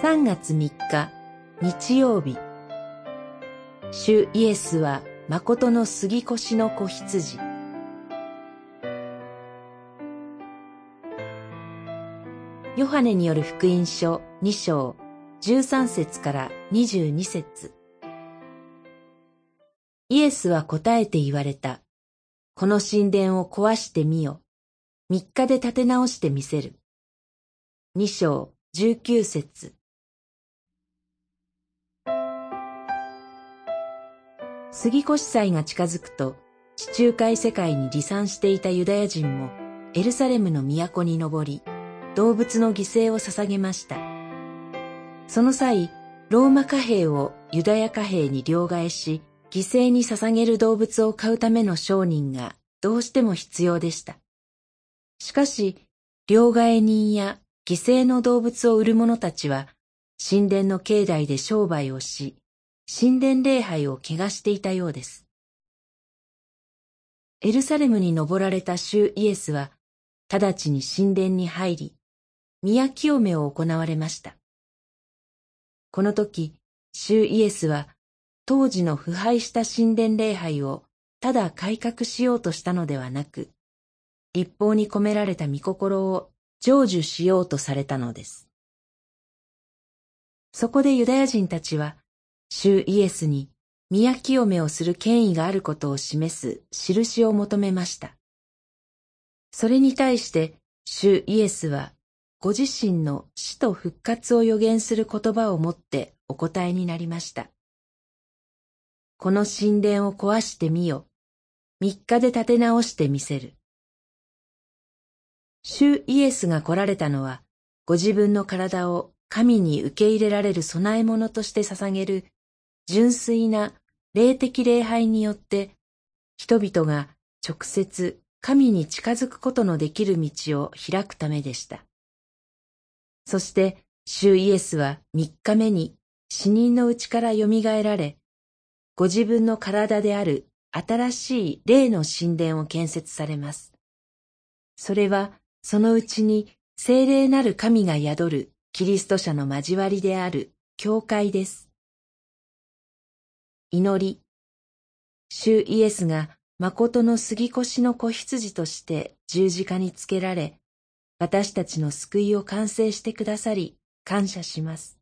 3月3日日曜日主イエスは誠の杉越の子羊ヨハネによる福音書2章13節から22節イエスは答えて言われた。この神殿を壊してみよ。三日で建て直してみせる。二章十九節杉越祭が近づくと、地中海世界に離散していたユダヤ人もエルサレムの都に登り、動物の犠牲を捧げました。その際、ローマ貨幣をユダヤ貨幣に両替し、犠牲に捧げる動物を買うための商人がどうしても必要でした。しかし、両替人や犠牲の動物を売る者たちは、神殿の境内で商売をし、神殿礼拝を汚していたようです。エルサレムに登られた主イエスは、直ちに神殿に入り、宮清めを行われました。この時、主イエスは、当時の腐敗した神殿礼拝をただ改革しようとしたのではなく、立法に込められた御心を成就しようとされたのです。そこでユダヤ人たちは、主イエスに宮清めをする権威があることを示す印を求めました。それに対して主イエスはご自身の死と復活を予言する言葉をもってお答えになりました。この神殿を壊してみよ。三日で建て直してみせる。主イエスが来られたのは、ご自分の体を神に受け入れられる供え物として捧げる純粋な霊的礼拝によって、人々が直接神に近づくことのできる道を開くためでした。そして、主イエスは三日目に死人のうちから蘇られ、ご自分の体である新しい霊の神殿を建設されます。それはそのうちに精霊なる神が宿るキリスト者の交わりである教会です。祈り。主イエスが誠の杉越の子羊として十字架につけられ、私たちの救いを完成してくださり、感謝します。